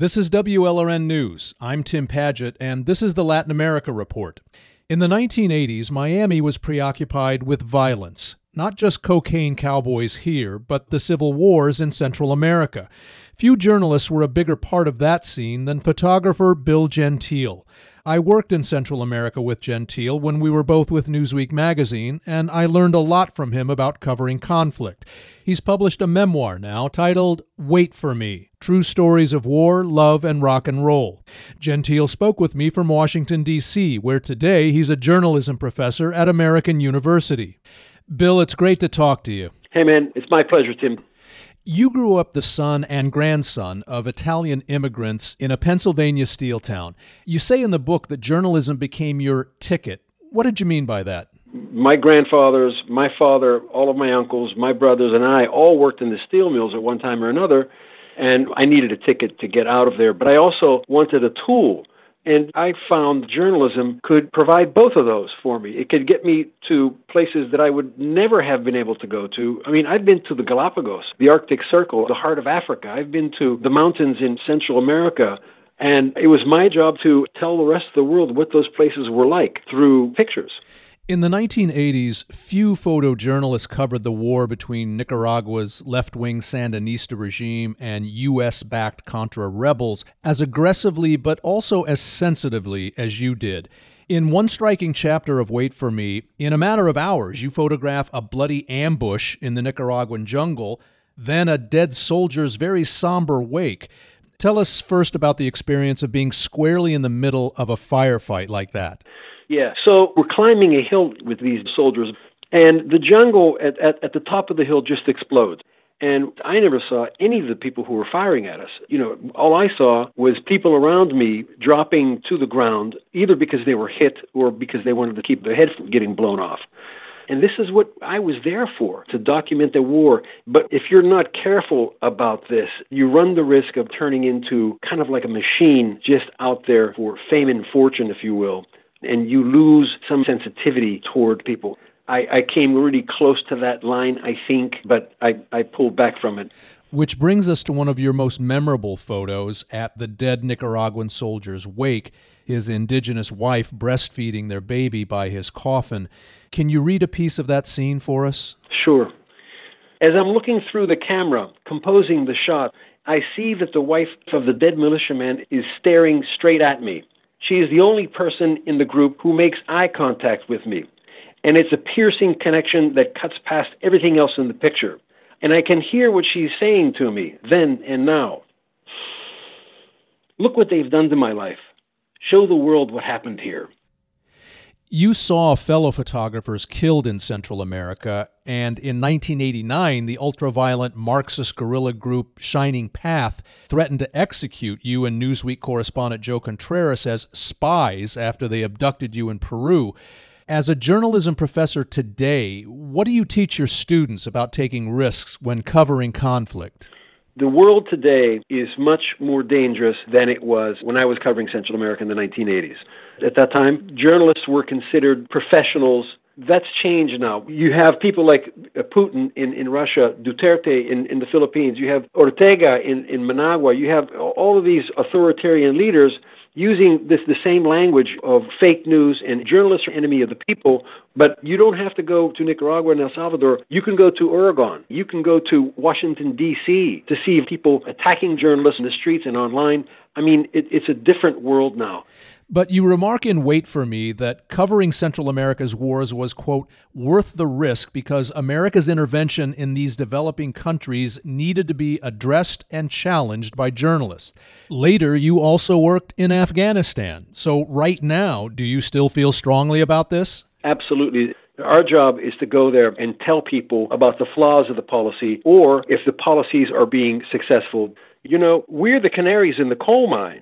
This is WLRN News. I'm Tim Padgett, and this is the Latin America Report. In the 1980s, Miami was preoccupied with violence, not just cocaine cowboys here, but the civil wars in Central America. Few journalists were a bigger part of that scene than photographer Bill Gentile. I worked in Central America with Gentile when we were both with Newsweek magazine, and I learned a lot from him about covering conflict. He's published a memoir now titled Wait for Me True Stories of War, Love, and Rock and Roll. Gentile spoke with me from Washington, D.C., where today he's a journalism professor at American University. Bill, it's great to talk to you. Hey, man, it's my pleasure, Tim. You grew up the son and grandson of Italian immigrants in a Pennsylvania steel town. You say in the book that journalism became your ticket. What did you mean by that? My grandfathers, my father, all of my uncles, my brothers, and I all worked in the steel mills at one time or another, and I needed a ticket to get out of there. But I also wanted a tool and I found journalism could provide both of those for me. It could get me to places that I would never have been able to go to. I mean, I've been to the Galapagos, the Arctic Circle, the heart of Africa. I've been to the mountains in Central America. And it was my job to tell the rest of the world what those places were like through pictures. In the 1980s, few photojournalists covered the war between Nicaragua's left wing Sandinista regime and U.S. backed Contra rebels as aggressively but also as sensitively as you did. In one striking chapter of Wait for Me, in a matter of hours, you photograph a bloody ambush in the Nicaraguan jungle, then a dead soldier's very somber wake. Tell us first about the experience of being squarely in the middle of a firefight like that. Yeah. So we're climbing a hill with these soldiers, and the jungle at, at, at the top of the hill just explodes. And I never saw any of the people who were firing at us. You know, all I saw was people around me dropping to the ground, either because they were hit or because they wanted to keep their head from getting blown off. And this is what I was there for, to document the war. But if you're not careful about this, you run the risk of turning into kind of like a machine just out there for fame and fortune, if you will and you lose some sensitivity toward people. I, I came really close to that line, I think, but I, I pulled back from it. Which brings us to one of your most memorable photos at the dead Nicaraguan soldier's wake, his indigenous wife breastfeeding their baby by his coffin. Can you read a piece of that scene for us? Sure. As I'm looking through the camera, composing the shot, I see that the wife of the dead militiaman is staring straight at me. She is the only person in the group who makes eye contact with me. And it's a piercing connection that cuts past everything else in the picture. And I can hear what she's saying to me then and now. Look what they've done to my life. Show the world what happened here. You saw fellow photographers killed in Central America, and in 1989, the ultraviolent Marxist guerrilla group Shining Path threatened to execute you and Newsweek correspondent Joe Contreras as spies after they abducted you in Peru. As a journalism professor today, what do you teach your students about taking risks when covering conflict? The world today is much more dangerous than it was when I was covering Central America in the 1980s. At that time, journalists were considered professionals. That's changed now. You have people like uh, Putin in, in Russia, Duterte in, in the Philippines, you have Ortega in, in Managua, you have all of these authoritarian leaders using this the same language of fake news and journalists are enemy of the people but you don't have to go to Nicaragua and El Salvador you can go to Oregon you can go to Washington D.C. to see people attacking journalists in the streets and online I mean it, it's a different world now but you remark in Wait for Me that covering Central America's wars was, quote, worth the risk because America's intervention in these developing countries needed to be addressed and challenged by journalists. Later, you also worked in Afghanistan. So, right now, do you still feel strongly about this? Absolutely. Our job is to go there and tell people about the flaws of the policy or if the policies are being successful. You know, we're the canaries in the coal mine.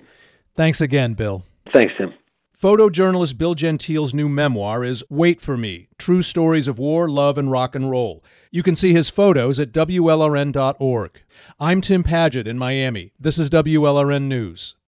Thanks again, Bill. Thanks, Tim. Photojournalist Bill Gentile's new memoir is Wait for Me True Stories of War, Love, and Rock and Roll. You can see his photos at WLRN.org. I'm Tim Padgett in Miami. This is WLRN News.